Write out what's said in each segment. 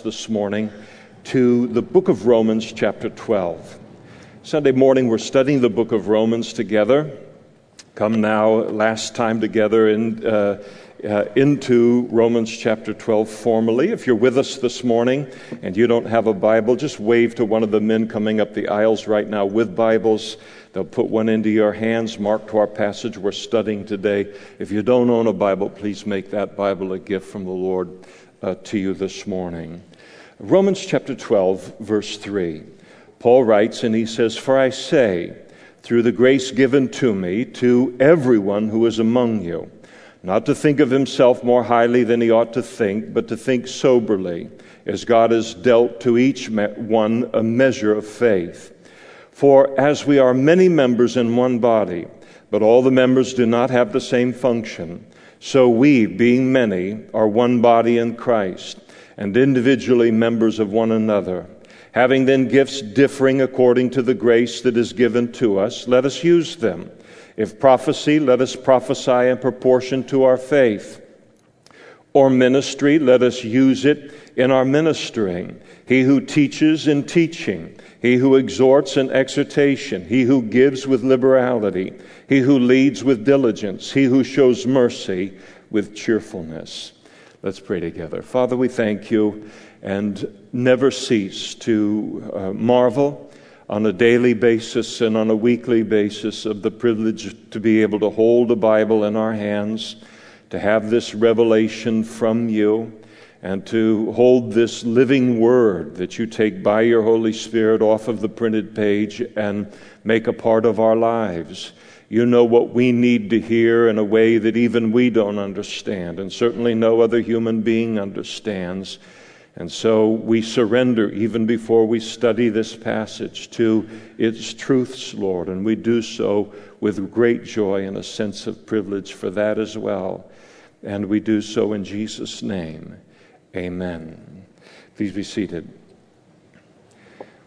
this morning to the book of Romans, chapter 12. Sunday morning, we're studying the book of Romans together. Come now, last time together in, uh, uh, into Romans chapter 12 formally. If you're with us this morning and you don't have a Bible, just wave to one of the men coming up the aisles right now with Bibles. They'll put one into your hands, marked to our passage we're studying today. If you don't own a Bible, please make that Bible a gift from the Lord uh, to you this morning. Romans chapter 12, verse 3. Paul writes, and he says, For I say, through the grace given to me, to everyone who is among you, not to think of himself more highly than he ought to think, but to think soberly, as God has dealt to each one a measure of faith. For as we are many members in one body, but all the members do not have the same function, so we, being many, are one body in Christ, and individually members of one another. Having then gifts differing according to the grace that is given to us, let us use them. If prophecy, let us prophesy in proportion to our faith. Or ministry, let us use it in our ministering. He who teaches in teaching, he who exhorts in exhortation, he who gives with liberality he who leads with diligence, he who shows mercy with cheerfulness. Let's pray together. Father, we thank you and never cease to uh, marvel on a daily basis and on a weekly basis of the privilege to be able to hold a Bible in our hands, to have this revelation from you, and to hold this living word that you take by your Holy Spirit off of the printed page and make a part of our lives. You know what we need to hear in a way that even we don't understand, and certainly no other human being understands. And so we surrender even before we study this passage to its truths, Lord, and we do so with great joy and a sense of privilege for that as well. And we do so in Jesus' name. Amen. Please be seated.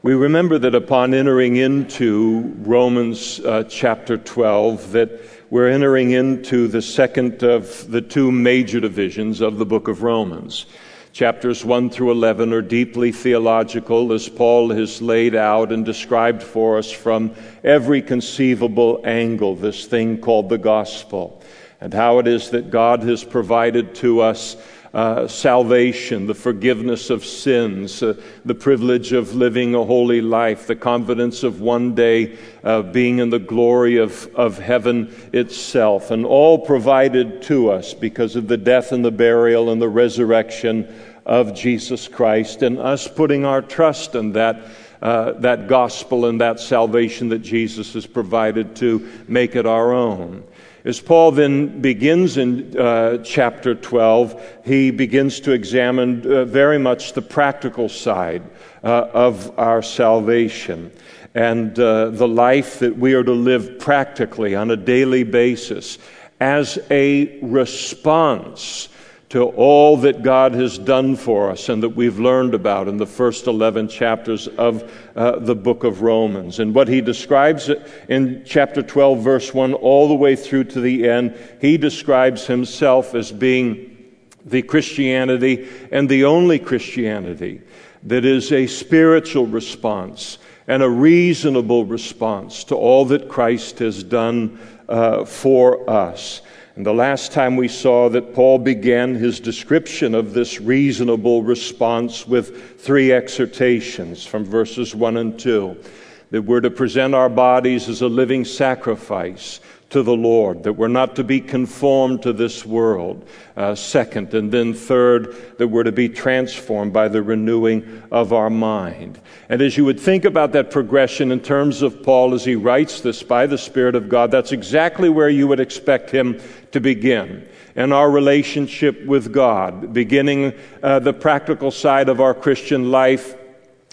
We remember that upon entering into Romans uh, chapter 12, that we're entering into the second of the two major divisions of the book of Romans. Chapters 1 through 11 are deeply theological, as Paul has laid out and described for us from every conceivable angle this thing called the gospel, and how it is that God has provided to us uh, salvation, the forgiveness of sins, uh, the privilege of living a holy life, the confidence of one day uh, being in the glory of, of heaven itself, and all provided to us because of the death and the burial and the resurrection of Jesus Christ, and us putting our trust in that. Uh, that gospel and that salvation that Jesus has provided to make it our own. As Paul then begins in uh, chapter 12, he begins to examine uh, very much the practical side uh, of our salvation and uh, the life that we are to live practically on a daily basis as a response to all that God has done for us and that we've learned about in the first 11 chapters of uh, the book of Romans. And what he describes in chapter 12, verse 1, all the way through to the end, he describes himself as being the Christianity and the only Christianity that is a spiritual response and a reasonable response to all that Christ has done uh, for us. And the last time we saw that Paul began his description of this reasonable response with three exhortations from verses 1 and 2 that we're to present our bodies as a living sacrifice to the Lord, that we're not to be conformed to this world. Uh, second, and then third, that we're to be transformed by the renewing of our mind. And as you would think about that progression in terms of Paul as he writes this by the Spirit of God, that's exactly where you would expect him to begin. And our relationship with God, beginning uh, the practical side of our Christian life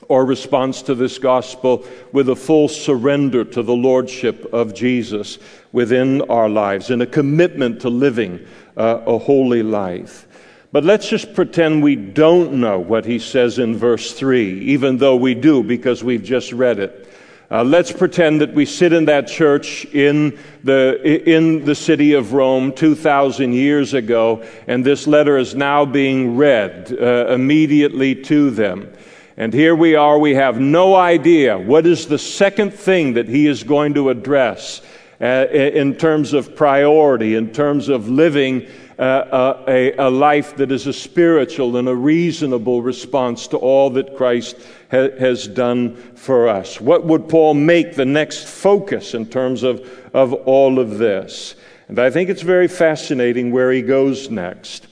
or response to this gospel with a full surrender to the Lordship of Jesus within our lives and a commitment to living uh, a holy life. But let's just pretend we don't know what he says in verse 3, even though we do because we've just read it. Uh, let's pretend that we sit in that church in the, in the city of Rome 2,000 years ago, and this letter is now being read uh, immediately to them. And here we are, we have no idea what is the second thing that he is going to address uh, in terms of priority, in terms of living uh, a, a, life that is a spiritual and a reasonable response to all that Christ ha- has done for us. What would Paul make the next focus in terms of, of all of this? And I think it's very fascinating where he goes next.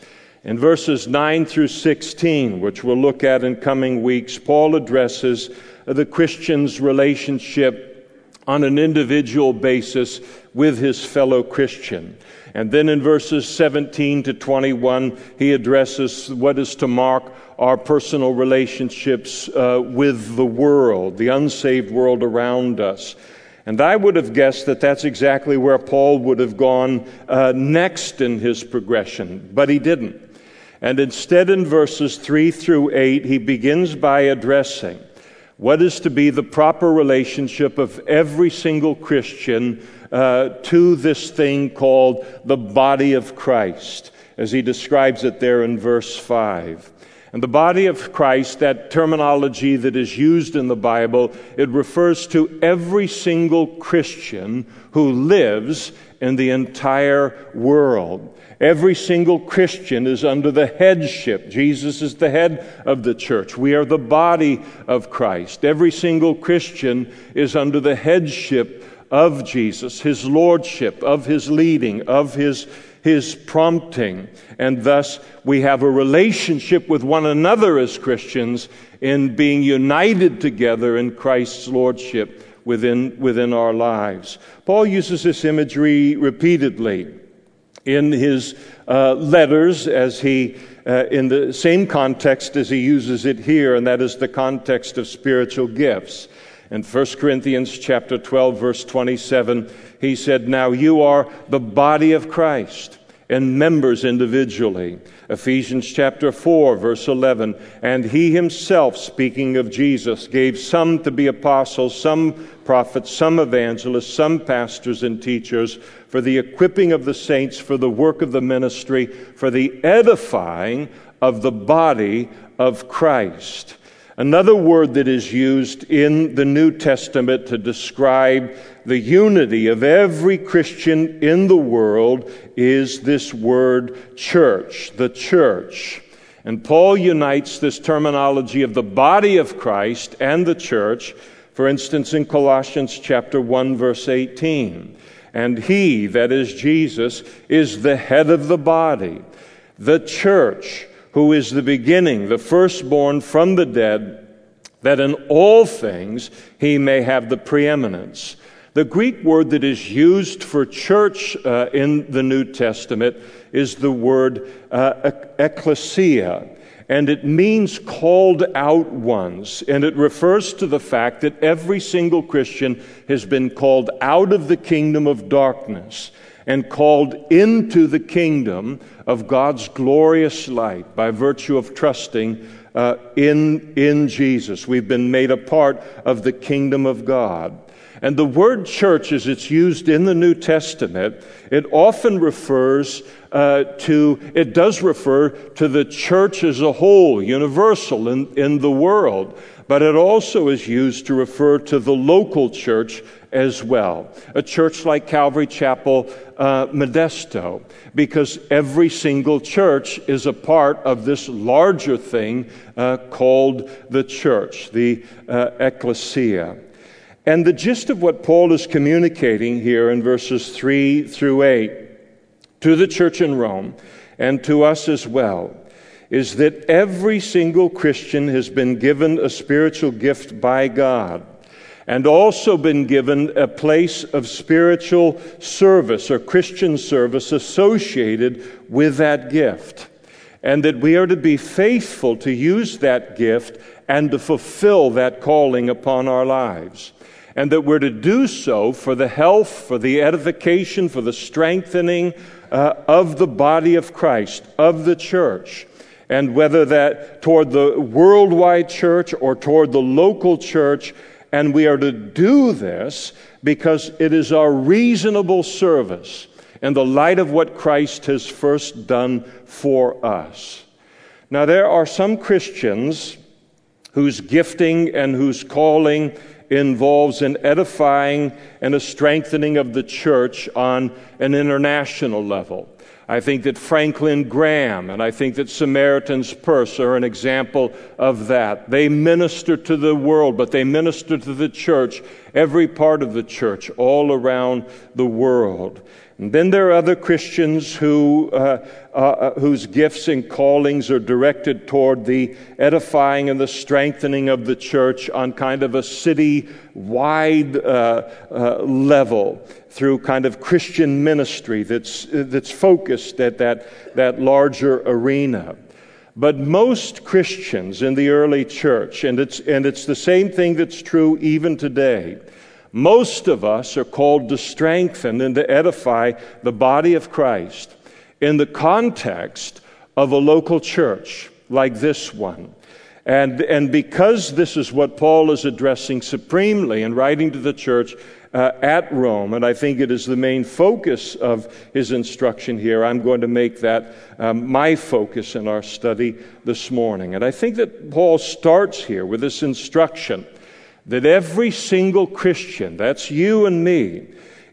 In verses 9 through 16, which we'll look at in coming weeks, Paul addresses the Christian's relationship on an individual basis with his fellow Christian. And then in verses 17 to 21, he addresses what is to mark our personal relationships uh, with the world, the unsaved world around us. And I would have guessed that that's exactly where Paul would have gone uh, next in his progression, but he didn't. And instead, in verses 3 through 8, he begins by addressing what is to be the proper relationship of every single Christian uh, to this thing called the body of Christ, as he describes it there in verse 5. And the body of Christ, that terminology that is used in the Bible, it refers to every single Christian who lives in the entire world. Every single Christian is under the headship. Jesus is the head of the church. We are the body of Christ. Every single Christian is under the headship of Jesus, his lordship, of his leading, of his, his prompting. And thus, we have a relationship with one another as Christians in being united together in Christ's lordship within, within our lives. Paul uses this imagery repeatedly in his uh, letters as he uh, in the same context as he uses it here and that is the context of spiritual gifts in 1 corinthians chapter 12 verse 27 he said now you are the body of christ and members individually. Ephesians chapter 4, verse 11. And he himself, speaking of Jesus, gave some to be apostles, some prophets, some evangelists, some pastors and teachers for the equipping of the saints, for the work of the ministry, for the edifying of the body of Christ. Another word that is used in the New Testament to describe the unity of every Christian in the world is this word church, the church. And Paul unites this terminology of the body of Christ and the church, for instance, in Colossians chapter 1, verse 18. And he, that is Jesus, is the head of the body, the church who is the beginning, the firstborn from the dead, that in all things he may have the preeminence. The Greek word that is used for church uh, in the New Testament is the word uh, ecclesia, and it means called out ones, and it refers to the fact that every single Christian has been called out of the kingdom of darkness and called into the kingdom of God's glorious light by virtue of trusting uh, in, in Jesus. We've been made a part of the kingdom of God. And the word church, as it's used in the New Testament, it often refers uh, to, it does refer to the church as a whole, universal in, in the world. But it also is used to refer to the local church as well. A church like Calvary Chapel uh, Modesto, because every single church is a part of this larger thing uh, called the church, the uh, ecclesia. And the gist of what Paul is communicating here in verses 3 through 8 to the church in Rome and to us as well is that every single Christian has been given a spiritual gift by God and also been given a place of spiritual service or Christian service associated with that gift. And that we are to be faithful to use that gift and to fulfill that calling upon our lives. And that we're to do so for the health, for the edification, for the strengthening uh, of the body of Christ, of the church and whether that toward the worldwide church or toward the local church, And we are to do this because it is our reasonable service in the light of what Christ has first done for us. Now, there are some Christians whose gifting and whose calling involves an edifying and a strengthening of the church on an international level. I think that Franklin Graham and I think that Samaritan's Purse are an example of that. They minister to the world, but they minister to the church, every part of the church, all around the world. And then there are other Christians who, uh, uh, uh, whose gifts and callings are directed toward the edifying and the strengthening of the church on kind of a city wide uh, uh, level through kind of Christian ministry that's, that's focused at that, that larger arena. But most Christians in the early church, and it's, and it's the same thing that's true even today, most of us are called to strengthen and to edify the body of Christ in the context of a local church like this one. And, and because this is what Paul is addressing supremely in writing to the church uh, at Rome, and I think it is the main focus of his instruction here, I'm going to make that um, my focus in our study this morning. And I think that Paul starts here with this instruction that every single Christian, that's you and me,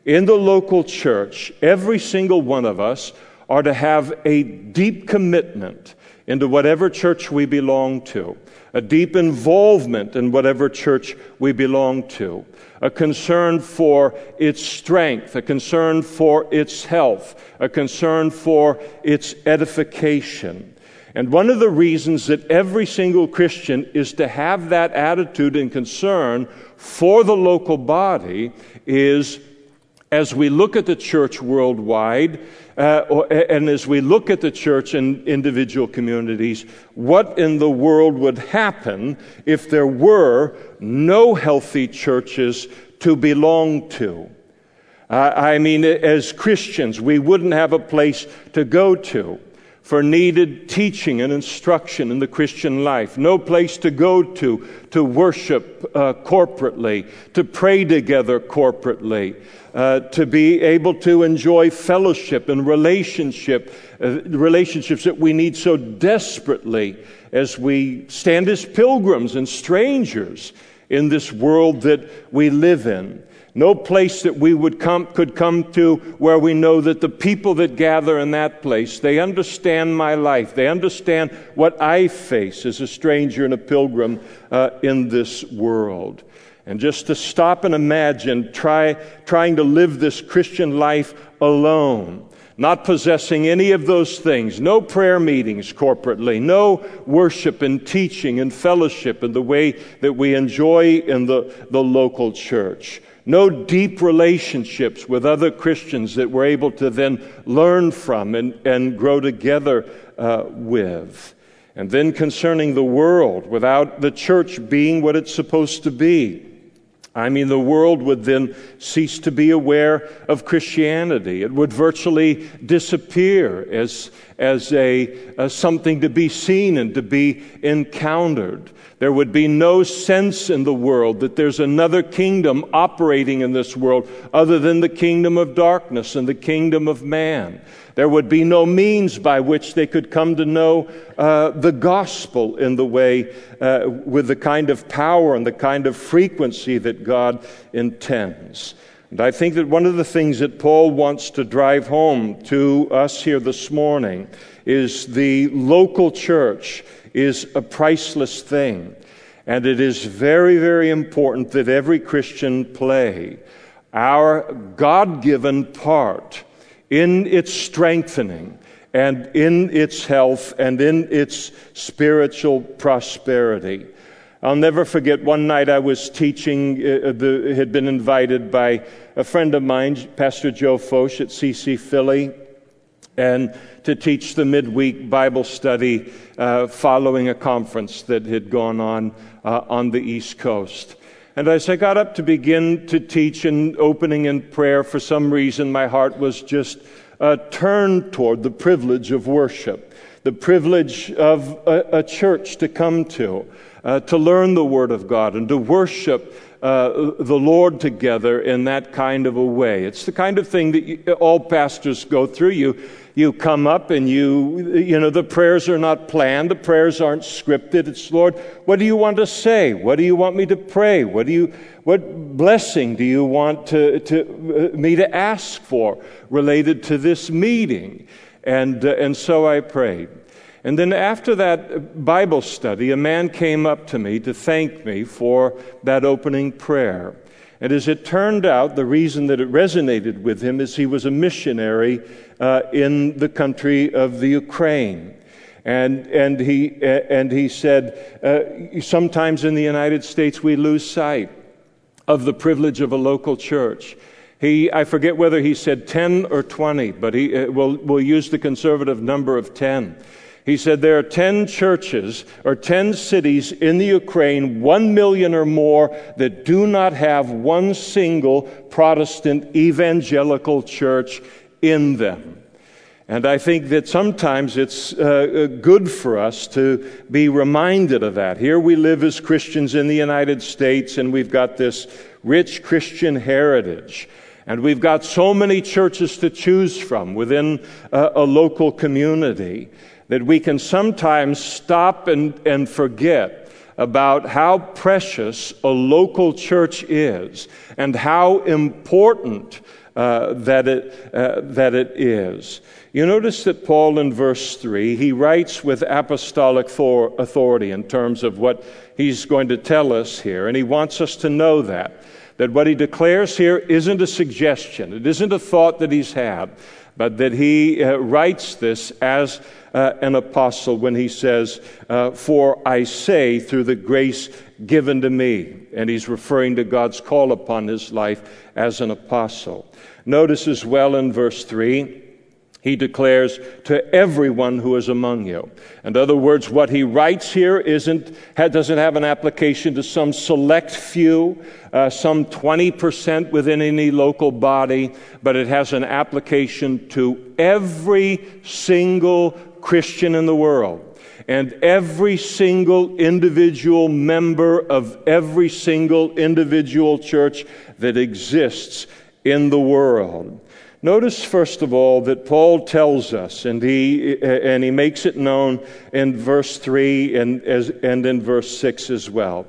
in the local church, every single one of us are to have a deep commitment into whatever church we belong to, a deep involvement in whatever church we belong to, a concern for its strength, a concern for its health, a concern for its edification. And one of the reasons that every single Christian is to have that attitude and concern for the local body is as we look at the church worldwide, uh, or, and as we look at the church in individual communities, what in the world would happen if there were no healthy churches to belong to? Uh, I mean, as Christians, we wouldn't have a place to go to for needed teaching and instruction in the Christian life, no place to go to to worship uh, corporately, to pray together corporately, uh, to be able to enjoy fellowship and relationship, uh, relationships that we need so desperately as we stand as pilgrims and strangers in this world that we live in. No place that we would come, could come to where we know that the people that gather in that place, they understand my life. They understand what I face as a stranger and a pilgrim uh, in this world. And just to stop and imagine try, trying to live this Christian life alone not possessing any of those things, no prayer meetings corporately, no worship and teaching and fellowship in the way that we enjoy in the, the local church no deep relationships with other Christians that we're able to then learn from and, and grow together uh, with. And then concerning the world, without the church being what it's supposed to be. I mean, the world would then cease to be aware of Christianity. It would virtually disappear as, as a, something to be seen and to be encountered. There would be no sense in the world that there's another kingdom operating in this world other than the kingdom of darkness and the kingdom of man. There would be no means by which they could come to know uh, the gospel in the way, uh, with the kind of power and the kind of frequency that God intends. And I think that one of the things that Paul wants to drive home to us here this morning is the local church is a priceless thing. And it is very, very important that every Christian play our God given part in its strengthening and in its health and in its spiritual prosperity. I'll never forget one night I was teaching, uh, the, had been invited by a friend of mine, Pastor Joe Focht at CC Philly, and to teach the midweek Bible study uh, following a conference that had gone on uh, on the East Coast. And as I got up to begin to teach and opening in prayer, for some reason my heart was just uh, turned toward the privilege of worship, the privilege of a, a church to come to, uh, to learn the Word of God and to worship uh, the Lord together in that kind of a way. It's the kind of thing that you, all pastors go through. You, you come up and you, you know, the prayers are not planned, the prayers aren't scripted. It's, Lord, what do you want to say? What do you want me to pray? What do you, what blessing do you want to, to, uh, me to ask for related to this meeting? And, uh, and so I prayed. And then after that Bible study, a man came up to me to thank me for that opening prayer. And as it turned out, the reason that it resonated with him is he was a missionary uh, in the country of the Ukraine. And, and, he, and he said, uh, sometimes in the United States we lose sight of the privilege of a local church. He, I forget whether he said 10 or 20, but he, uh, will we'll use the conservative number of 10. He said there are 10 churches or 10 cities in the Ukraine, 1 million or more, that do not have one single Protestant evangelical church in them. And I think that sometimes it's uh, uh, good for us to be reminded of that. Here we live as Christians in the United States, and we've got this rich Christian heritage. And we've got so many churches to choose from within uh, a local community that we can sometimes stop and, and forget about how precious a local church is and how important uh, that, it, uh, that it is. You notice that Paul in verse 3, he writes with apostolic authority in terms of what he's going to tell us here, and he wants us to know that. That what he declares here isn't a suggestion, it isn't a thought that he's had, but that he uh, writes this as uh, an apostle when he says, uh, For I say, through the grace given to me. And he's referring to God's call upon his life as an apostle. Notice as well in verse 3 he declares to everyone who is among you. In other words, what he writes here isn't, doesn't have an application to some select few, uh, some 20% within any local body, but it has an application to every single Christian in the world and every single individual member of every single individual church that exists in the world. Notice, first of all, that Paul tells us, and he, and he makes it known in verse 3 and, as, and in verse 6 as well.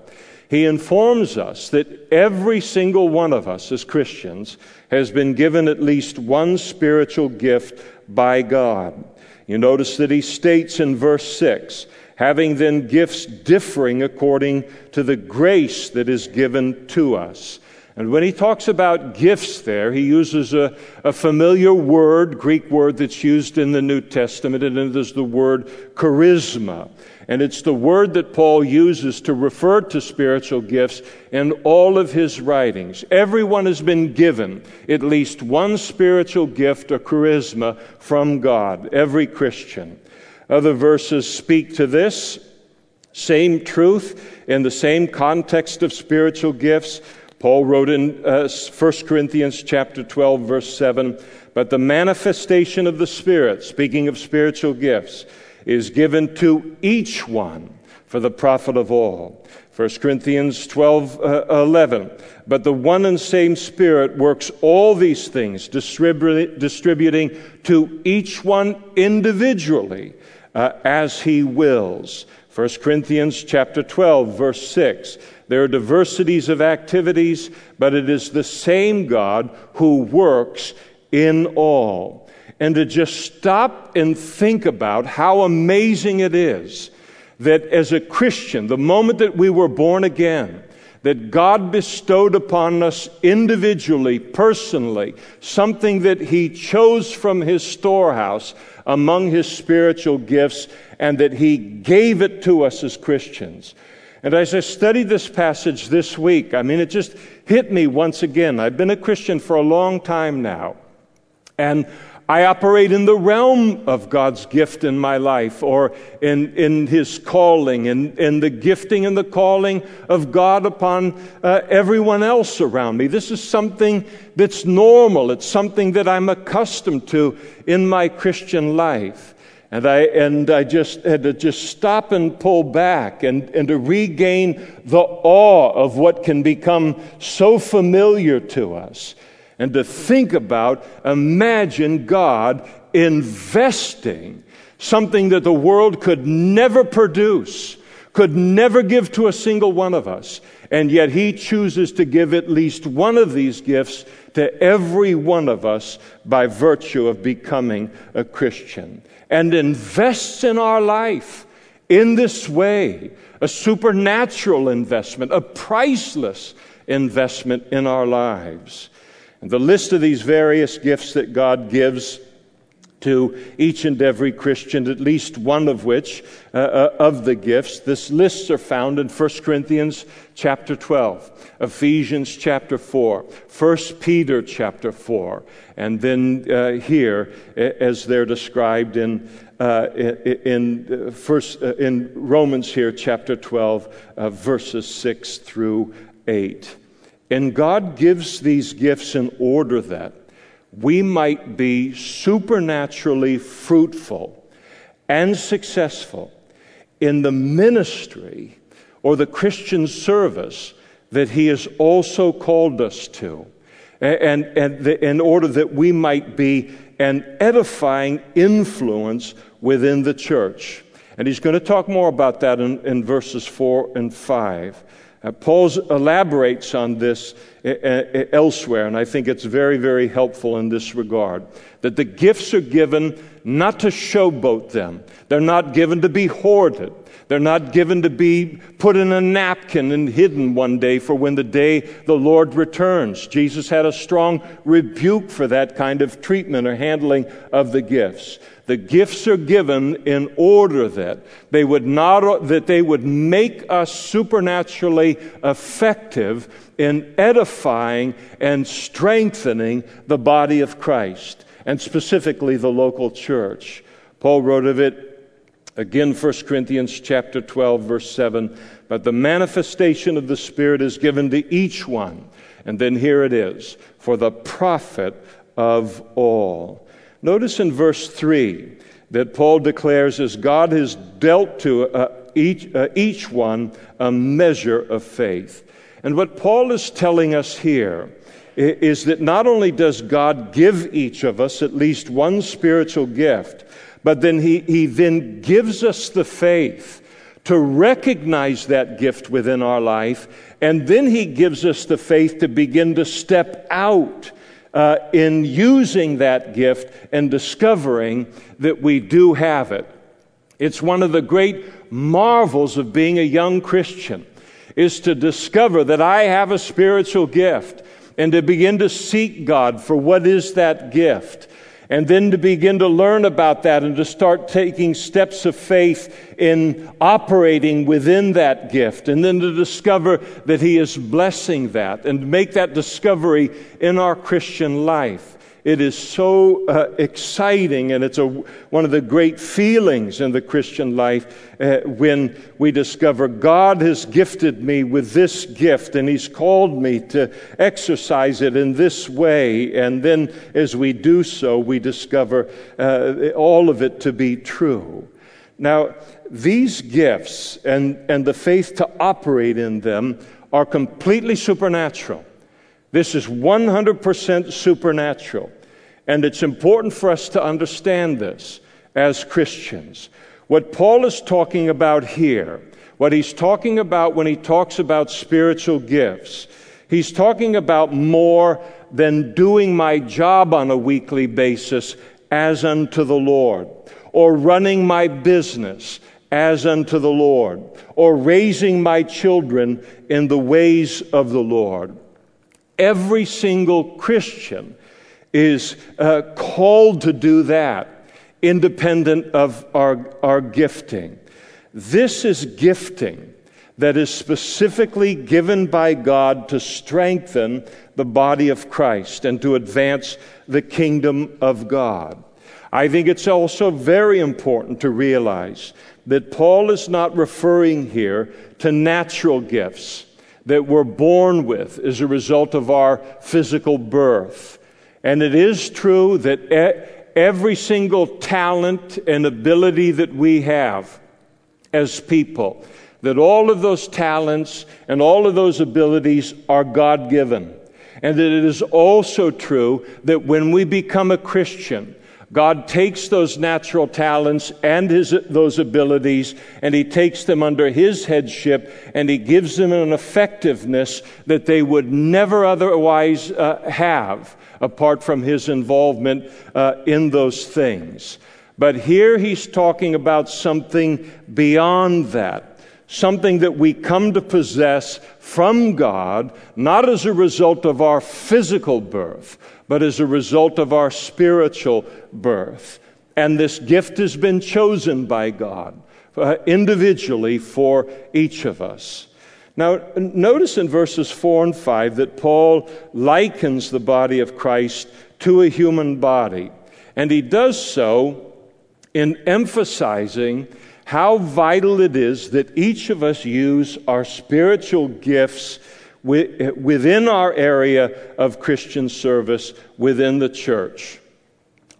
He informs us that every single one of us as Christians has been given at least one spiritual gift by God. You notice that he states in verse 6 having then gifts differing according to the grace that is given to us. And when he talks about gifts there, he uses a, a, familiar word, Greek word that's used in the New Testament, and it is the word charisma. And it's the word that Paul uses to refer to spiritual gifts in all of his writings. Everyone has been given at least one spiritual gift or charisma from God, every Christian. Other verses speak to this. Same truth in the same context of spiritual gifts. Paul wrote in uh, 1 Corinthians chapter 12 verse 7, but the manifestation of the Spirit, speaking of spiritual gifts, is given to each one for the profit of all. 1 Corinthians 12, uh, 11. But the one and same Spirit works all these things, distribu- distributing to each one individually uh, as he wills. 1 Corinthians chapter 12, verse 6. There are diversities of activities, but it is the same God who works in all. And to just stop and think about how amazing it is that as a Christian, the moment that we were born again, that God bestowed upon us individually, personally, something that He chose from His storehouse among His spiritual gifts, and that He gave it to us as Christians. And as I studied this passage this week, I mean, it just hit me once again. I've been a Christian for a long time now. And I operate in the realm of God's gift in my life or in, in His calling and in, in the gifting and the calling of God upon uh, everyone else around me. This is something that's normal. It's something that I'm accustomed to in my Christian life. And I, and I just had to just stop and pull back and, and to regain the awe of what can become so familiar to us. And to think about, imagine God investing something that the world could never produce, could never give to a single one of us. And yet He chooses to give at least one of these gifts to every one of us by virtue of becoming a Christian and invests in our life in this way a supernatural investment, a priceless investment in our lives. And the list of these various gifts that God gives to each and every Christian, at least one of which uh, uh, of the gifts. This lists are found in 1 Corinthians chapter 12, Ephesians chapter 4, 1 Peter chapter 4, and then uh, here as they're described in uh, in uh, first uh, in Romans here chapter 12 verses 6 through 8. And God gives these gifts in order that we might be supernaturally fruitful and successful in the ministry or the Christian service that He has also called us to. And, and the, in order that we might be an edifying influence within the church. And he's going to talk more about that in, in verses 4 and 5. Uh, Paul elaborates on this uh, uh, elsewhere, and I think it's very, very helpful in this regard. That the gifts are given not to showboat them, they're not given to be hoarded. They're not given to be put in a napkin and hidden one day for when the day the Lord returns. Jesus had a strong rebuke for that kind of treatment or handling of the gifts. The gifts are given in order that they would not, that they would make us supernaturally effective in edifying and strengthening the body of Christ, and specifically the local church. Paul wrote of it again 1 Corinthians chapter 12 verse 7, but the manifestation of the Spirit is given to each one. And then here it is, for the profit of all. Notice in verse 3 that Paul declares as God has dealt to uh, each, uh, each one a measure of faith. And what Paul is telling us here is that not only does God give each of us at least one spiritual gift, but then he, he then gives us the faith to recognize that gift within our life, and then he gives us the faith to begin to step out uh, in using that gift and discovering that we do have it. It's one of the great marvels of being a young Christian is to discover that I have a spiritual gift and to begin to seek God for what is that gift and then to begin to learn about that and to start taking steps of faith in operating within that gift, and then to discover that He is blessing that and make that discovery in our Christian life. It is so uh, exciting, and it's a, one of the great feelings in the Christian life uh, when we discover God has gifted me with this gift, and He's called me to exercise it in this way. And then, as we do so, we discover uh, all of it to be true. Now, these gifts and, and the faith to operate in them are completely supernatural. This is 100% supernatural. And it's important for us to understand this as Christians. What Paul is talking about here, what he's talking about when he talks about spiritual gifts, he's talking about more than doing my job on a weekly basis as unto the Lord, or running my business as unto the Lord, or raising my children in the ways of the Lord. Every single Christian is uh, called to do that, independent of our, our gifting. This is gifting that is specifically given by God to strengthen the body of Christ and to advance the kingdom of God. I think it's also very important to realize that Paul is not referring here to natural gifts that we're born with as a result of our physical birth. And it is true that every single talent and ability that we have as people, that all of those talents and all of those abilities are God given. And that it is also true that when we become a Christian, God takes those natural talents and his, those abilities and he takes them under his headship and he gives them an effectiveness that they would never otherwise uh, have apart from his involvement uh, in those things. But here he's talking about something beyond that something that we come to possess from God, not as a result of our physical birth, but as a result of our spiritual birth. And this gift has been chosen by God uh, individually for each of us. Now, notice in verses 4 and 5 that Paul likens the body of Christ to a human body. And he does so in emphasizing how vital it is that each of us use our spiritual gifts within our area of Christian service within the church.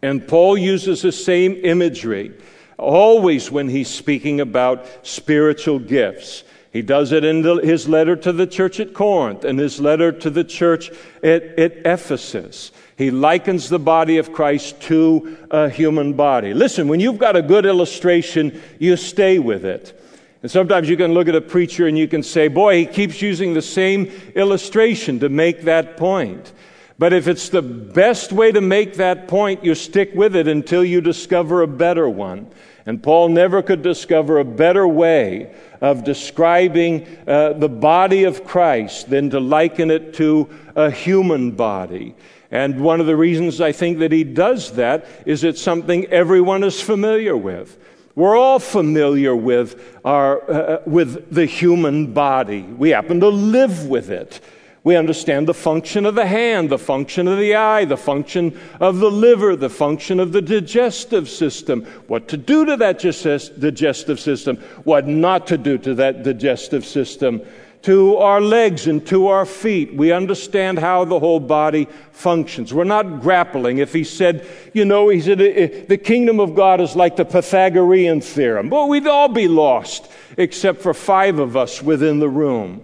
And Paul uses the same imagery always when he's speaking about spiritual gifts. He does it in the, his letter to the church at Corinth and his letter to the church at, at Ephesus. He likens the body of Christ to a human body. Listen, when you've got a good illustration, you stay with it. And sometimes you can look at a preacher and you can say, boy, he keeps using the same illustration to make that point. But if it's the best way to make that point, you stick with it until you discover a better one. And Paul never could discover a better way of describing uh, the body of Christ than to liken it to a human body. And one of the reasons I think that he does that is it's something everyone is familiar with. We're all familiar with, our, uh, uh, with the human body. We happen to live with it. We understand the function of the hand, the function of the eye, the function of the liver, the function of the digestive system, what to do to that digestive system, what not to do to that digestive system to our legs and to our feet. We understand how the whole body functions. We're not grappling. If he said, you know, he said, uh, uh, the kingdom of God is like the Pythagorean theorem. Well, we'd all be lost except for five of us within the room.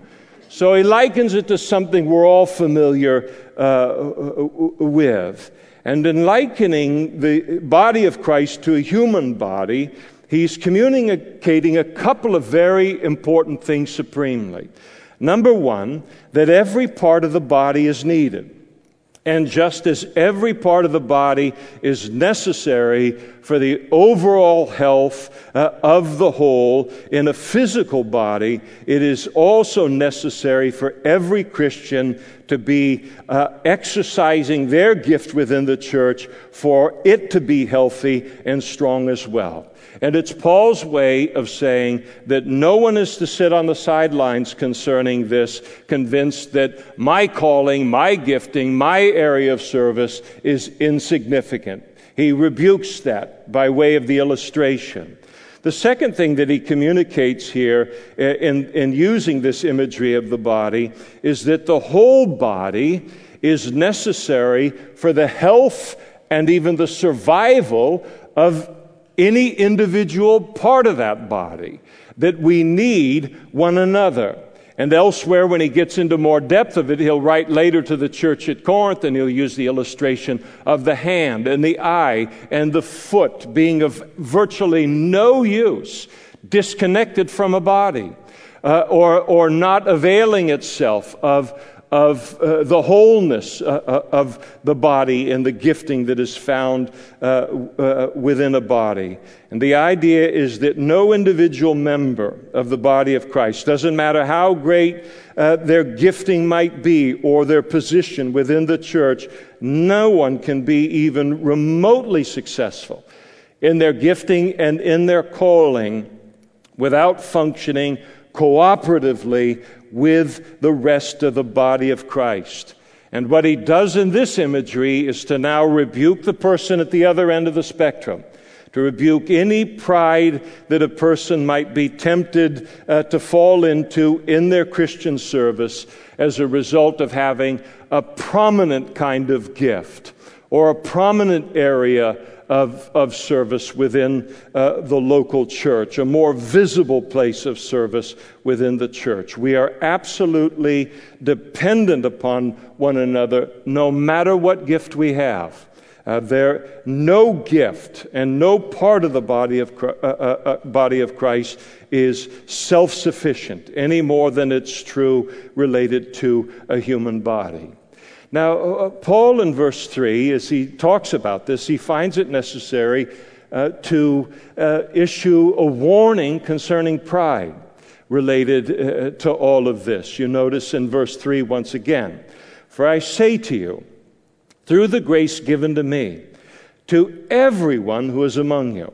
So he likens it to something we're all familiar uh, uh with. And in likening the body of Christ to a human body, he's communicating a couple of very important things supremely. Number one, that every part of the body is needed. And just as every part of the body is necessary for the overall health uh, of the whole in a physical body, it is also necessary for every Christian to be uh, exercising their gift within the church for it to be healthy and strong as well. And it's Paul's way of saying that no one is to sit on the sidelines concerning this, convinced that my calling, my gifting, my area of service is insignificant. He rebukes that by way of the illustration. The second thing that he communicates here uh, in, in using this imagery of the body is that the whole body is necessary for the health and even the survival of any individual part of that body, that we need one another. And elsewhere, when he gets into more depth of it, he'll write later to the church at Corinth and he'll use the illustration of the hand and the eye and the foot being of virtually no use, disconnected from a body, uh, or, or not availing itself of of uh, the wholeness uh, uh, of the body and the gifting that is found uh, uh, within a body. And the idea is that no individual member of the body of Christ, doesn't matter how great uh, their gifting might be or their position within the church, no one can be even remotely successful in their gifting and in their calling without functioning cooperatively with the rest of the body of Christ. And what he does in this imagery is to now rebuke the person at the other end of the spectrum, to rebuke any pride that a person might be tempted uh, to fall into in their Christian service as a result of having a prominent kind of gift or a prominent area of, of service within uh, the local church, a more visible place of service within the church. We are absolutely dependent upon one another, no matter what gift we have. Uh, there, no gift and no part of the body of, uh, uh, uh, body of Christ is self sufficient any more than it's true related to a human body. Now, uh, uh, Paul in verse 3, as he talks about this, he finds it necessary uh, to uh, issue a warning concerning pride related uh, to all of this. You notice in verse 3 once again For I say to you, through the grace given to me, to everyone who is among you,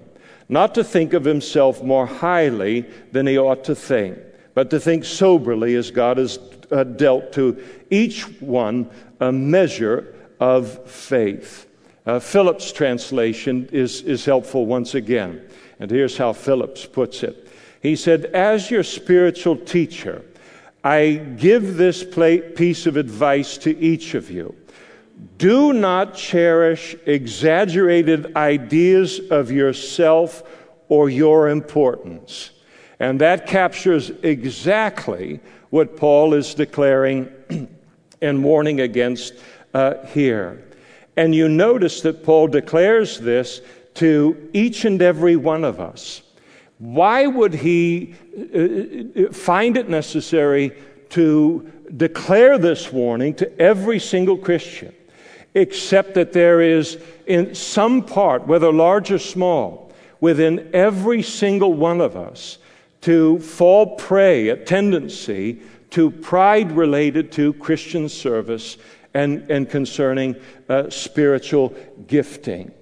not to think of himself more highly than he ought to think, but to think soberly as God has uh, dealt to each one a measure of faith. Uh, Phillips' translation is, is helpful once again. And here's how Phillips puts it He said, As your spiritual teacher, I give this piece of advice to each of you. Do not cherish exaggerated ideas of yourself or your importance. And that captures exactly what Paul is declaring and warning against uh, here. And you notice that Paul declares this to each and every one of us. Why would he uh, uh, find it necessary to declare this warning to every single Christian? Except that there is, in some part, whether large or small, within every single one of us, to fall prey, a tendency to pride related to Christian service and, and concerning uh, spiritual gifting.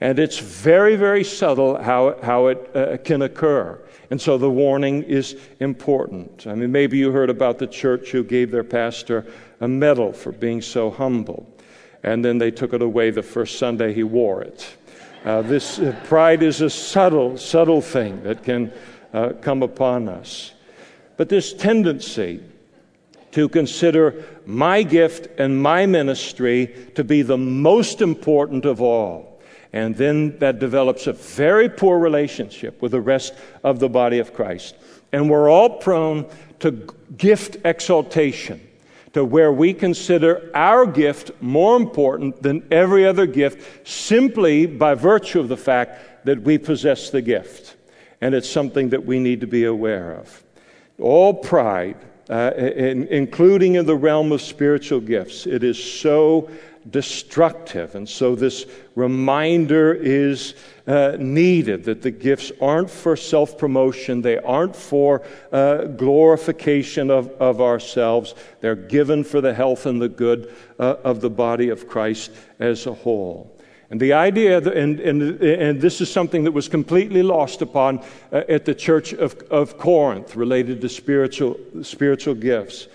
And it's very, very subtle how, how it uh, can occur. And so the warning is important. I mean, maybe you heard about the church who gave their pastor a medal for being so humble. And then they took it away the first Sunday he wore it. Uh, this uh, pride is a subtle, subtle thing that can uh, come upon us. But this tendency to consider my gift and my ministry to be the most important of all. And then that develops a very poor relationship with the rest of the body of Christ. And we're all prone to gift exaltation, to where we consider our gift more important than every other gift simply by virtue of the fact that we possess the gift. And it's something that we need to be aware of. All pride uh, in, including in the realm of spiritual gifts. It is so destructive. And so, this reminder is uh, needed that the gifts aren't for self promotion, they aren't for uh, glorification of, of ourselves. They're given for the health and the good uh, of the body of Christ as a whole. And the idea, and, and, and this is something that was completely lost upon uh, at the church of, of Corinth related to spiritual, spiritual gifts,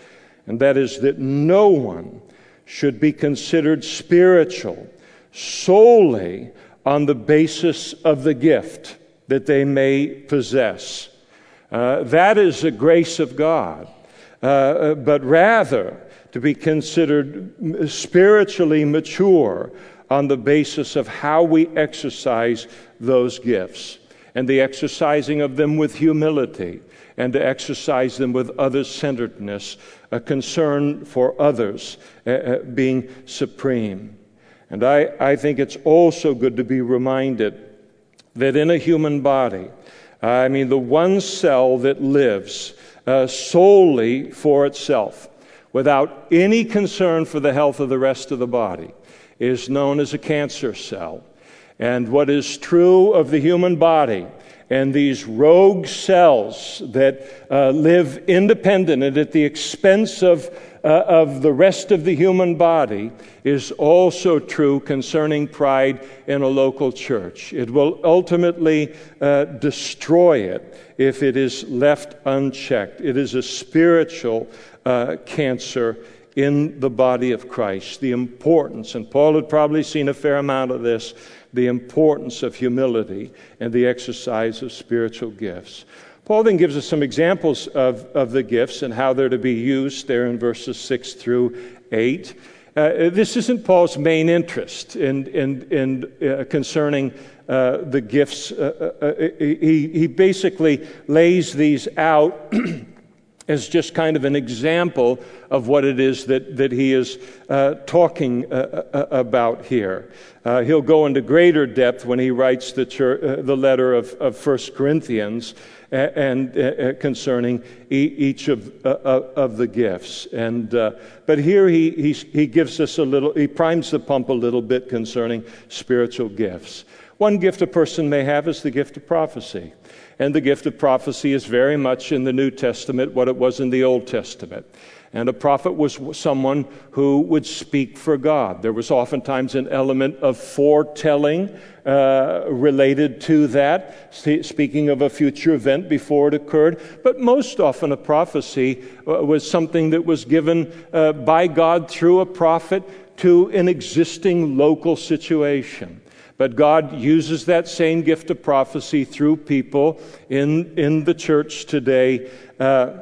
and that is that no one should be considered spiritual solely on the basis of the gift that they may possess. Uh, that is a grace of God. Uh, but rather to be considered spiritually mature on the basis of how we exercise those gifts and the exercising of them with humility and to exercise them with other centeredness, a concern for others uh, uh, being supreme. And I, I think it's also good to be reminded that in a human body, I mean, the one cell that lives uh, solely for itself, without any concern for the health of the rest of the body, is known as a cancer cell. And what is true of the human body and these rogue cells that uh, live independent and at the expense of, uh, of the rest of the human body is also true concerning pride in a local church. It will ultimately uh, destroy it if it is left unchecked. It is a spiritual uh, cancer in the body of Christ. The importance, and Paul had probably seen a fair amount of this, the importance of humility and the exercise of spiritual gifts. Paul then gives us some examples of, of the gifts and how they're to be used there in verses 6 through 8. Uh, this isn't Paul's main interest in, in, in uh, concerning uh, the gifts. Uh, uh, uh, he, he basically lays these out as just kind of an example of what it is that, that he is uh, talking uh, uh, about here. he'll go into greater depth when he writes the, church, the letter of, of 1 Corinthians and uh, concerning each of, uh, of the gifts. And, uh, but here he, he, he gives us a little, he primes the pump a little bit concerning spiritual gifts. One gift a person may have is the gift of prophecy. And the gift of prophecy is very much in the New Testament what it was in the Old Testament. And a prophet was someone who would speak for God. There was oftentimes an element of foretelling uh, related to that, speaking of a future event before it occurred. But most often, a prophecy uh, was something that was given uh, by God through a prophet to an existing local situation. But God uses that same gift of prophecy through people in, in the church today uh,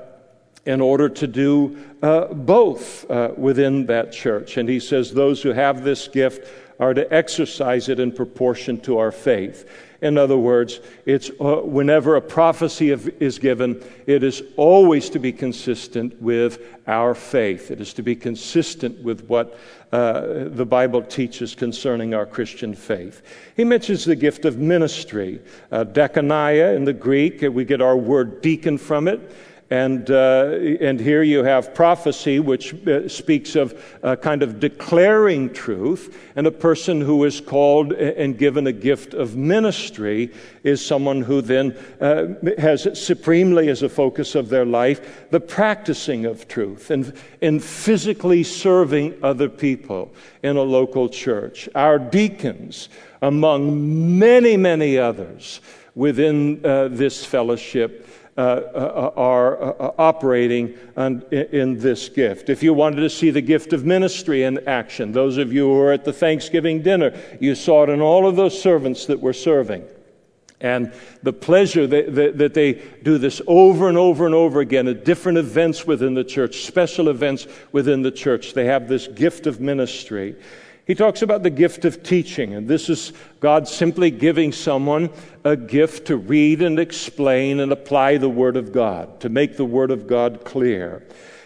in order to do uh, both uh, within that church. And he says those who have this gift are to exercise it in proportion to our faith. In other words, it's uh, whenever a prophecy of, is given, it is always to be consistent with our faith. It is to be consistent with what uh, the Bible teaches concerning our Christian faith. He mentions the gift of ministry, uh, in the Greek. We get our word deacon from it. And, uh, and here you have prophecy, which uh, speaks of uh, kind of declaring truth. And a person who is called and given a gift of ministry is someone who then uh, has supremely as a focus of their life the practicing of truth and, and physically serving other people in a local church. Our deacons, among many, many others within uh, this fellowship, Uh, uh, uh, are uh, operating in this gift. If you wanted to see the gift of ministry in action, those of you who were at the Thanksgiving dinner, you saw it in all of those servants that were serving. And the pleasure that, they do this over and over and over again at different events within the church, special events within the church. They have this gift of ministry. He talks about the gift of teaching, and this is God simply giving someone a gift to read and explain and apply the Word of God, to make the Word of God clear.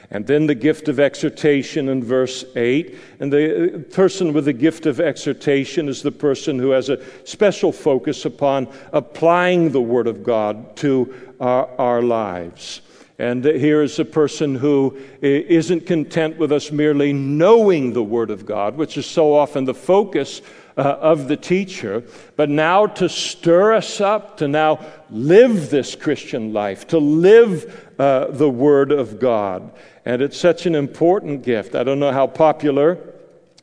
And then the gift of exhortation in verse 8. And the uh, person with the gift of exhortation is the person who has a special focus upon applying the Word of God to our, our lives. And here is a person who isn't content with us merely knowing the Word of God, which is so often the focus uh, of the teacher, but now to stir us up to now live this Christian life, to live uh, the Word of God. And it's such an important gift. I don't know how popular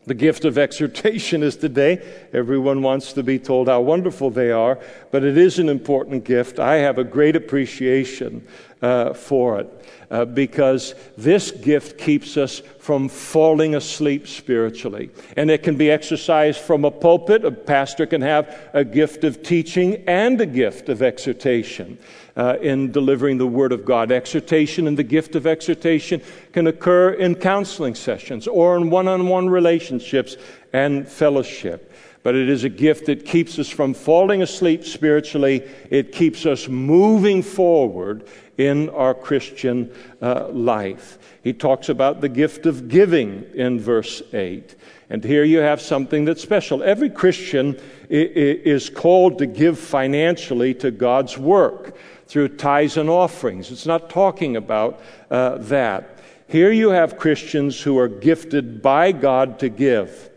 the gift of exhortation is today. Everyone wants to be told how wonderful they are, but it is an important gift. I have a great appreciation uh, for it uh, because this gift keeps us from falling asleep spiritually. And it can be exercised from a pulpit. A pastor can have a gift of teaching and a gift of exhortation. Uh, in delivering the Word of God. Exhortation and the gift of exhortation can occur in counseling sessions or in one on one relationships and fellowship but it is a gift that keeps us from falling asleep spiritually. It keeps us moving forward in our Christian uh, life. He talks about the gift of giving in verse 8. And here you have something that's special. Every Christian is called to give financially to God's work through tithes and offerings. It's not talking about uh, that. Here you have Christians who are gifted by God to give,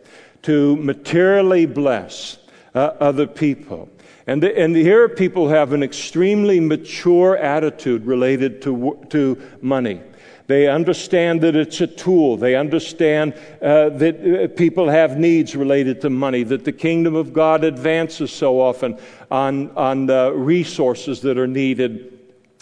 to materially bless uh, other people. And, the, and here people have an extremely mature attitude related to, to money. They understand that it's a tool. They understand uh, that uh, people have needs related to money, that the kingdom of God advances so often on, on the resources that are needed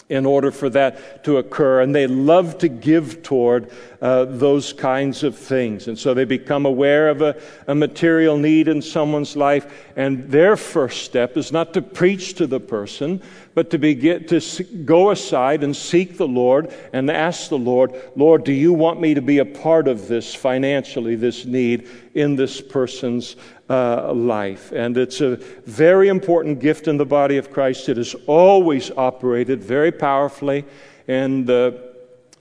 in order for that to occur. And they love to give toward uh, those kinds of things. And so they become aware of a, a material need in someone's life. And their first step is not to preach to the person, but to, begin, to go aside and seek the Lord and ask the Lord, Lord, do you want me to be a part of this financially, this need in this person's uh, life. And it's a very important gift in the body of Christ. It has always operated very powerfully in the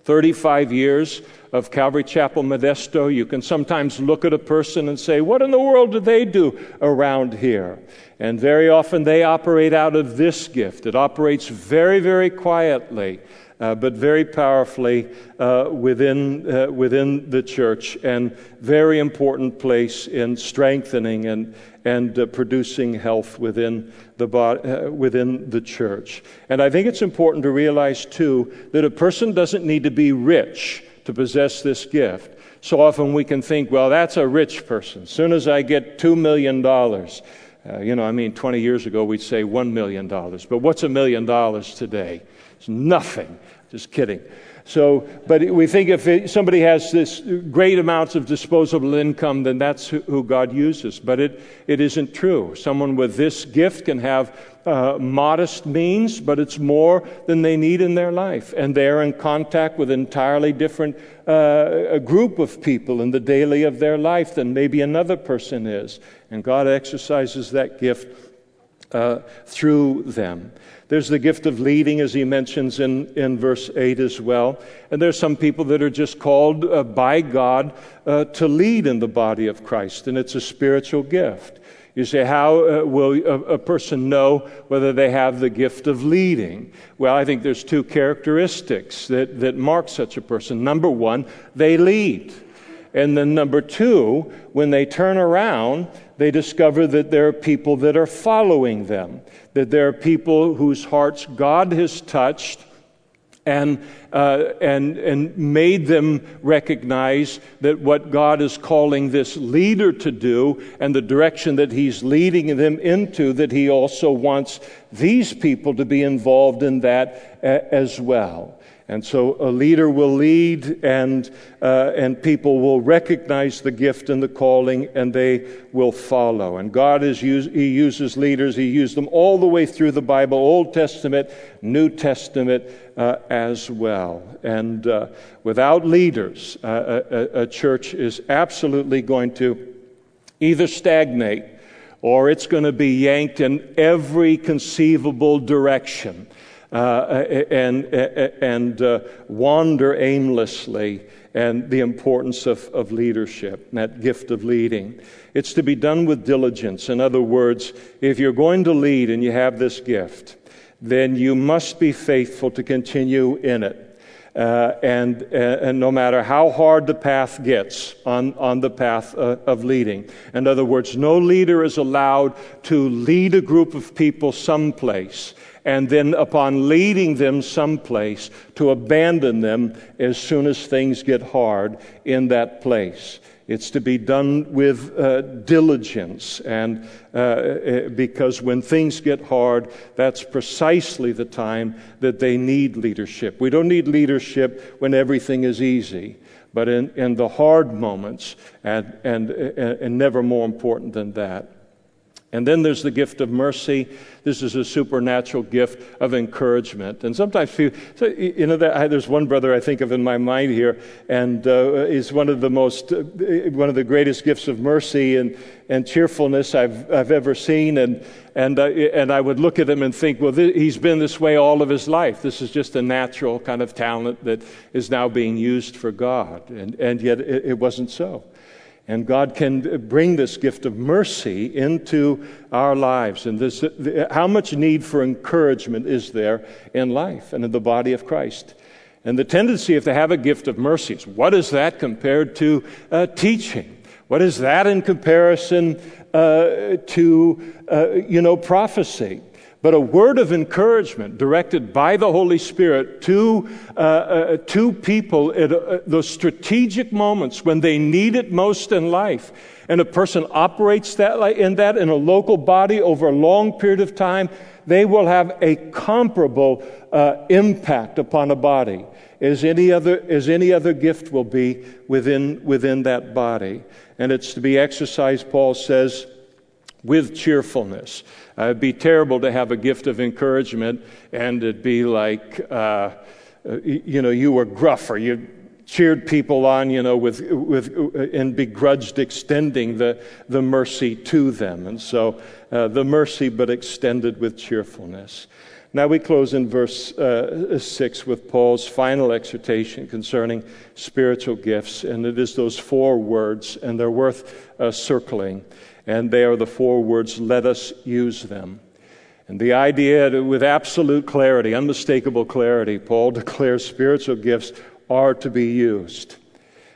35 years of Calvary Chapel Modesto. You can sometimes look at a person and say, What in the world do they do around here? And very often they operate out of this gift. It operates very, very quietly uh, but very powerfully uh, within, uh, within the church and very important place in strengthening and, and uh, producing health within the, bo- uh, within the church. And I think it's important to realize, too, that a person doesn't need to be rich to possess this gift. So often we can think, well, that's a rich person. As soon as I get $2 million, uh, you know, I mean, 20 years ago we'd say $1 million. But what's a million dollars today? It's nothing. Just kidding. So, but we think if somebody has this great amounts of disposable income, then that's who, God uses. But it, it isn't true. Someone with this gift can have uh, modest means, but it's more than they need in their life. And they're in contact with entirely different uh, a group of people in the daily of their life than maybe another person is. And God exercises that gift uh, through them. There's the gift of leading, as he mentions in, in verse 8 as well. And there's some people that are just called uh, by God uh, to lead in the body of Christ, and it's a spiritual gift. You say, how uh, will a, a, person know whether they have the gift of leading? Well, I think there's two characteristics that, that mark such a person. Number one, they lead. And then number two, when they turn around, they discover that there are people that are following them, that there are people whose hearts God has touched and, uh, and, and made them recognize that what God is calling this leader to do and the direction that He's leading them into, that He also wants these people to be involved in that a- as well. And so a leader will lead, and, uh, and people will recognize the gift and the calling, and they will follow. And God is use, He uses leaders, He used them all the way through the Bible, Old Testament, New Testament uh, as well. And uh, without leaders, uh, a, a church is absolutely going to either stagnate or it's going to be yanked in every conceivable direction and, and uh, wander aimlessly, and the importance of, of leadership, that gift of leading. It's to be done with diligence. In other words, if you're going to lead and you have this gift, then you must be faithful to continue in it. Uh, and, uh, and no matter how hard the path gets on, on the path uh, of leading. In other words, no leader is allowed to lead a group of people someplace and then upon leading them someplace to abandon them as soon as things get hard in that place. It's to be done with uh, diligence, and uh, uh, because when things get hard, that's precisely the time that they need leadership. We don't need leadership when everything is easy, but in, in the hard moments, and, and, and never more important than that. And then there's the gift of mercy. This is a supernatural gift of encouragement. And sometimes people, so, you know, there's one brother I think of in my mind here, and uh, is one of the most, uh, one of the greatest gifts of mercy and, and cheerfulness I've, I've ever seen. And, and, uh, and I would look at him and think, well, th- he's been this way all of his life. This is just a natural kind of talent that is now being used for God. And, and yet it, it wasn't so. And God can bring this gift of mercy into our lives. And this, how much need for encouragement is there in life and in the body of Christ? And the tendency, if they have a gift of mercy, is what is that compared to uh, teaching? What is that in comparison uh, to, uh, you know, prophecy? But a word of encouragement directed by the Holy Spirit to, uh, uh, to people at uh, those strategic moments when they need it most in life. And a person operates that in that in a local body over a long period of time, they will have a comparable uh, impact upon a body as any other as any other gift will be within within that body. And it's to be exercised, Paul says, with cheerfulness. Uh, it'd be terrible to have a gift of encouragement and it'd be like, uh, you know, you were gruff or you cheered people on, you know, with, with, uh, and begrudged extending the, the mercy to them. And so uh, the mercy, but extended with cheerfulness. Now we close in verse uh, 6 with Paul's final exhortation concerning spiritual gifts, and it is those four words, and they're worth uh, circling and they are the four words, let us use them. And the idea, with absolute clarity, unmistakable clarity, Paul declares spiritual gifts are to be used.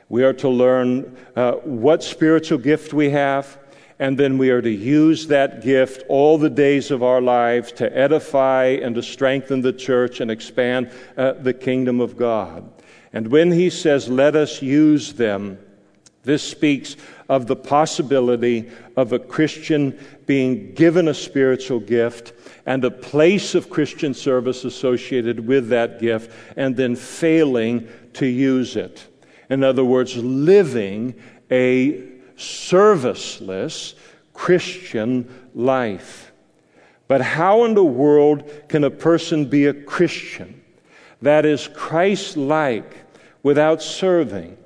We are to learn uh, what spiritual gift we have, and then we are to use that gift all the days of our lives to edify and to strengthen the church and expand uh, the kingdom of God. And when he says, let us use them, this speaks of the possibility of a Christian being given a spiritual gift and a place of Christian service associated with that gift and then failing to use it. In other words, living a serviceless Christian life. But how in the world can a person be a Christian that is Christ like without serving?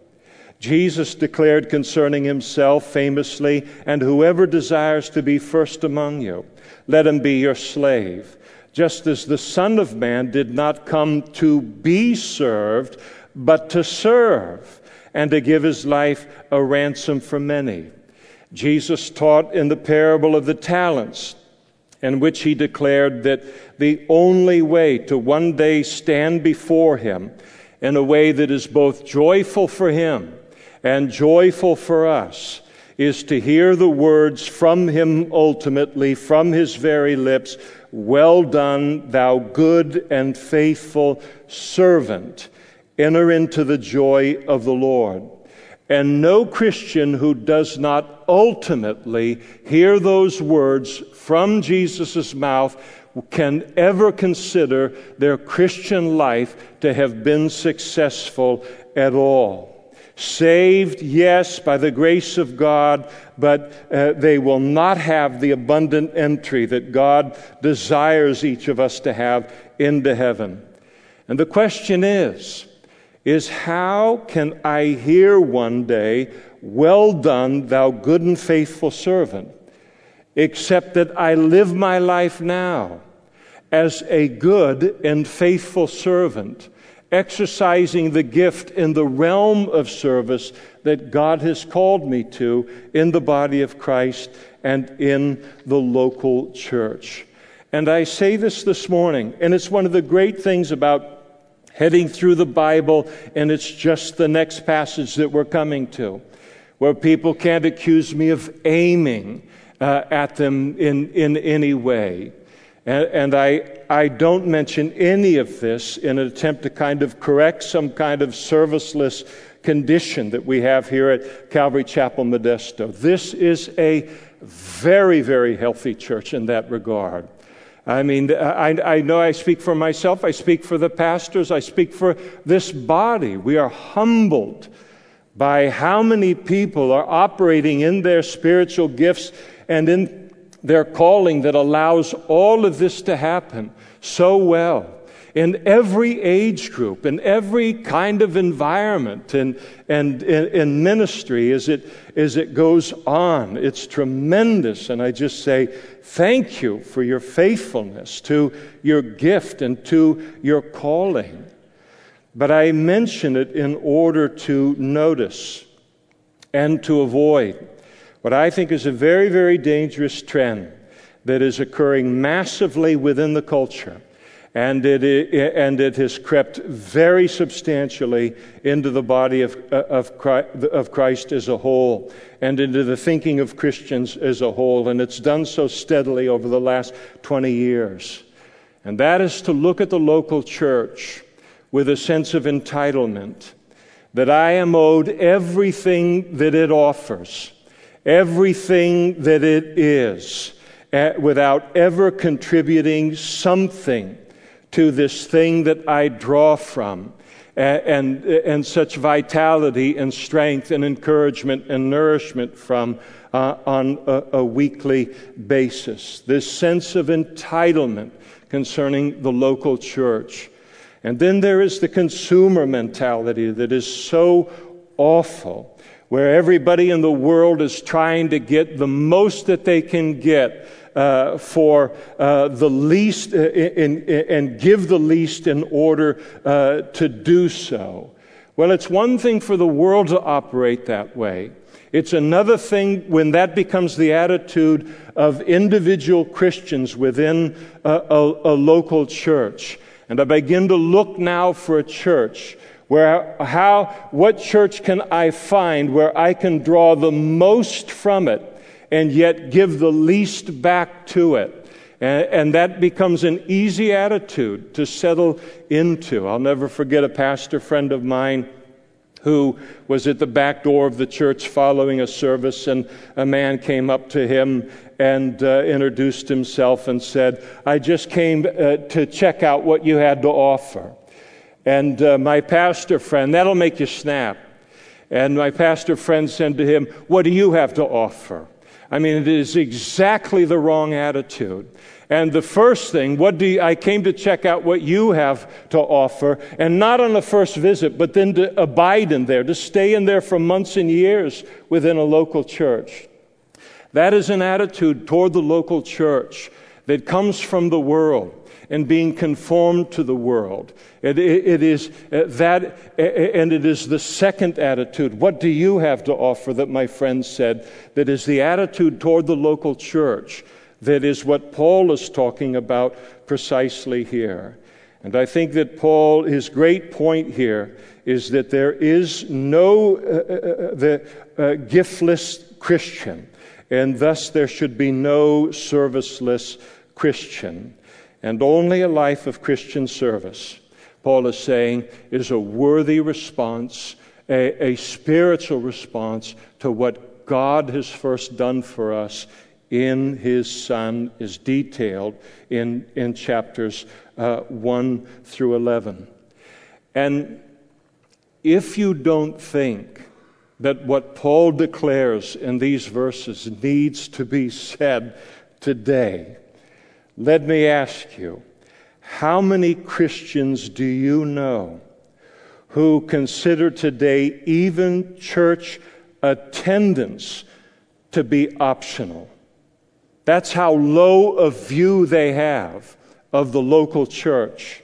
Jesus declared concerning himself famously, And whoever desires to be first among you, let him be your slave, just as the Son of Man did not come to be served, but to serve, and to give his life a ransom for many. Jesus taught in the parable of the talents, in which he declared that the only way to one day stand before him in a way that is both joyful for him and joyful for us is to hear the words from him ultimately, from his very lips Well done, thou good and faithful servant. Enter into the joy of the Lord. And no Christian who does not ultimately hear those words from Jesus' mouth can ever consider their Christian life to have been successful at all. Saved, yes, by the grace of God, but uh, they will not have the abundant entry that God desires each of us to have into heaven. And the question is, is how can I hear one day, well done, thou good and faithful servant, except that I live my life now as a good and faithful servant exercising the gift in the realm of service that God has called me to in the body of Christ and in the local church. And I say this this morning, and it's one of the great things about heading through the Bible, and it's just the next passage that we're coming to, where people can't accuse me of aiming uh, at them in, in any way. And, and, I, I don't mention any of this in an attempt to kind of correct some kind of serviceless condition that we have here at Calvary Chapel Modesto. This is a very, very healthy church in that regard. I mean, I, I know I speak for myself, I speak for the pastors, I speak for this body. We are humbled by how many people are operating in their spiritual gifts and in their calling that allows all of this to happen so well in every age group, in every kind of environment, and, and in ministry as it, as it goes on. It's tremendous. And I just say thank you for your faithfulness to your gift and to your calling. But I mention it in order to notice and to avoid what I think is a very, very dangerous trend that is occurring massively within the culture. And it, and it has crept very substantially into the body of, uh, of, Christ, of Christ as a whole and into the thinking of Christians as a whole. And it's done so steadily over the last 20 years. And that is to look at the local church with a sense of entitlement that I am owed everything that it offers, everything that it is, without ever contributing something to this thing that I draw from. And, and, such vitality and strength and encouragement and nourishment from uh, on a, a weekly basis. This sense of entitlement concerning the local church. And then there is the consumer mentality that is so awful, where everybody in the world is trying to get the most that they can get uh, for uh, the least uh, and give the least in order uh, to do so. Well, it's one thing for the world to operate that way. It's another thing when that becomes the attitude of individual Christians within a, a, a local church. And I begin to look now for a church where how what church can I find where I can draw the most from it and yet give the least back to it. And, and, that becomes an easy attitude to settle into. I'll never forget a pastor friend of mine who was at the back door of the church following a service, and a man came up to him and uh, introduced himself and said, I just came uh, to check out what you had to offer. And uh, my pastor friend, that'll make you snap. And my pastor friend said to him, What do you have to offer? I mean, it is exactly the wrong attitude. And the first thing, what do you, I came to check out what you have to offer, and not on the first visit, but then to abide in there, to stay in there for months and years within a local church. That is an attitude toward the local church that comes from the world and being conformed to the world. It, it, it is uh, that, and it is the second attitude. What do you have to offer that my friend said? That is the attitude toward the local church. That is what Paul is talking about precisely here. And I think that Paul, his great point here is that there is no uh, uh, uh the uh, giftless Christian, and thus there should be no serviceless Christian and only a life of Christian service, Paul is saying, is a worthy response, a, a spiritual response to what God has first done for us in his Son, is detailed in, in chapters uh, 1 through 11. And if you don't think that what Paul declares in these verses needs to be said today, let me ask you how many Christians do you know who consider today even church attendance to be optional? That's how low a view they have of the local church,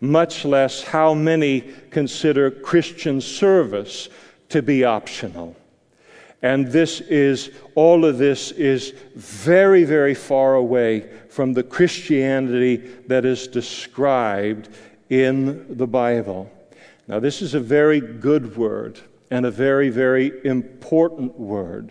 much less how many consider Christian service to be optional. And this is, all of this is very, very far away from the Christianity that is described in the Bible. Now, this is a very good word and a very, very important word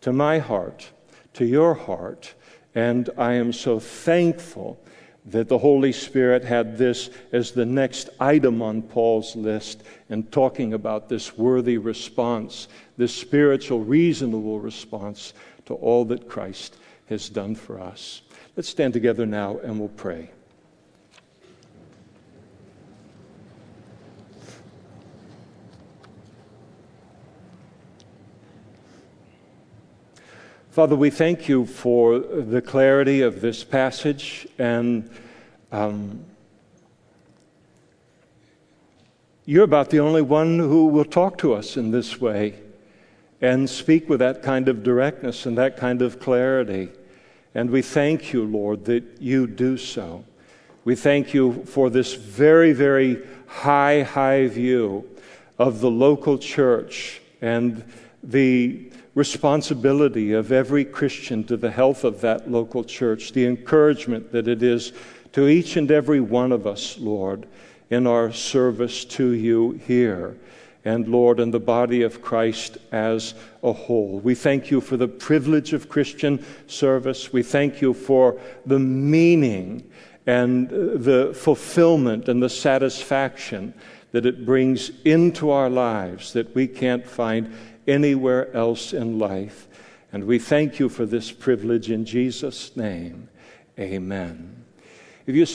to my heart, to your heart, and I am so thankful that the Holy Spirit had this as the next item on Paul's list in talking about this worthy response, this spiritual, reasonable response to all that Christ has done for us. Let's stand together now and we'll pray. Father, we thank you for the clarity of this passage, and um, you're about the only one who will talk to us in this way and speak with that kind of directness and that kind of clarity. And we thank you, Lord, that you do so. We thank you for this very, very high, high view of the local church and the responsibility of every Christian to the health of that local church, the encouragement that it is to each and every one of us, Lord, in our service to you here and, Lord, and the body of Christ as a whole. We thank you for the privilege of Christian service. We thank you for the meaning and the fulfillment and the satisfaction that it brings into our lives that we can't find anywhere else in life. And we thank you for this privilege in Jesus' name. Amen. If you